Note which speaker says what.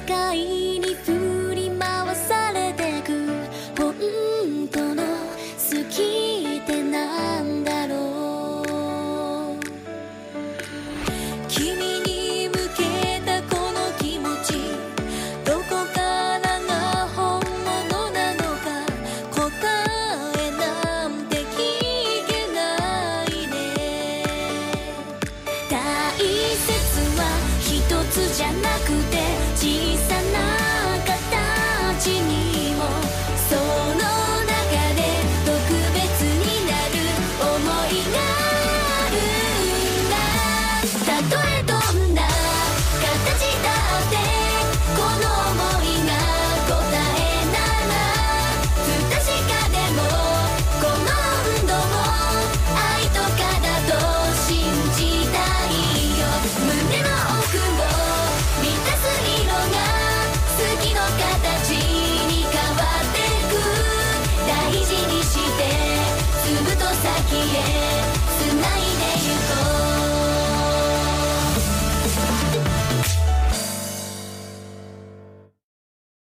Speaker 1: 世界に振り回されてく。本当の好きってなんだろう君に向けたこの気持ち。どこからが本物なのか答えなんて聞けないね。大切は一つじゃなくてえ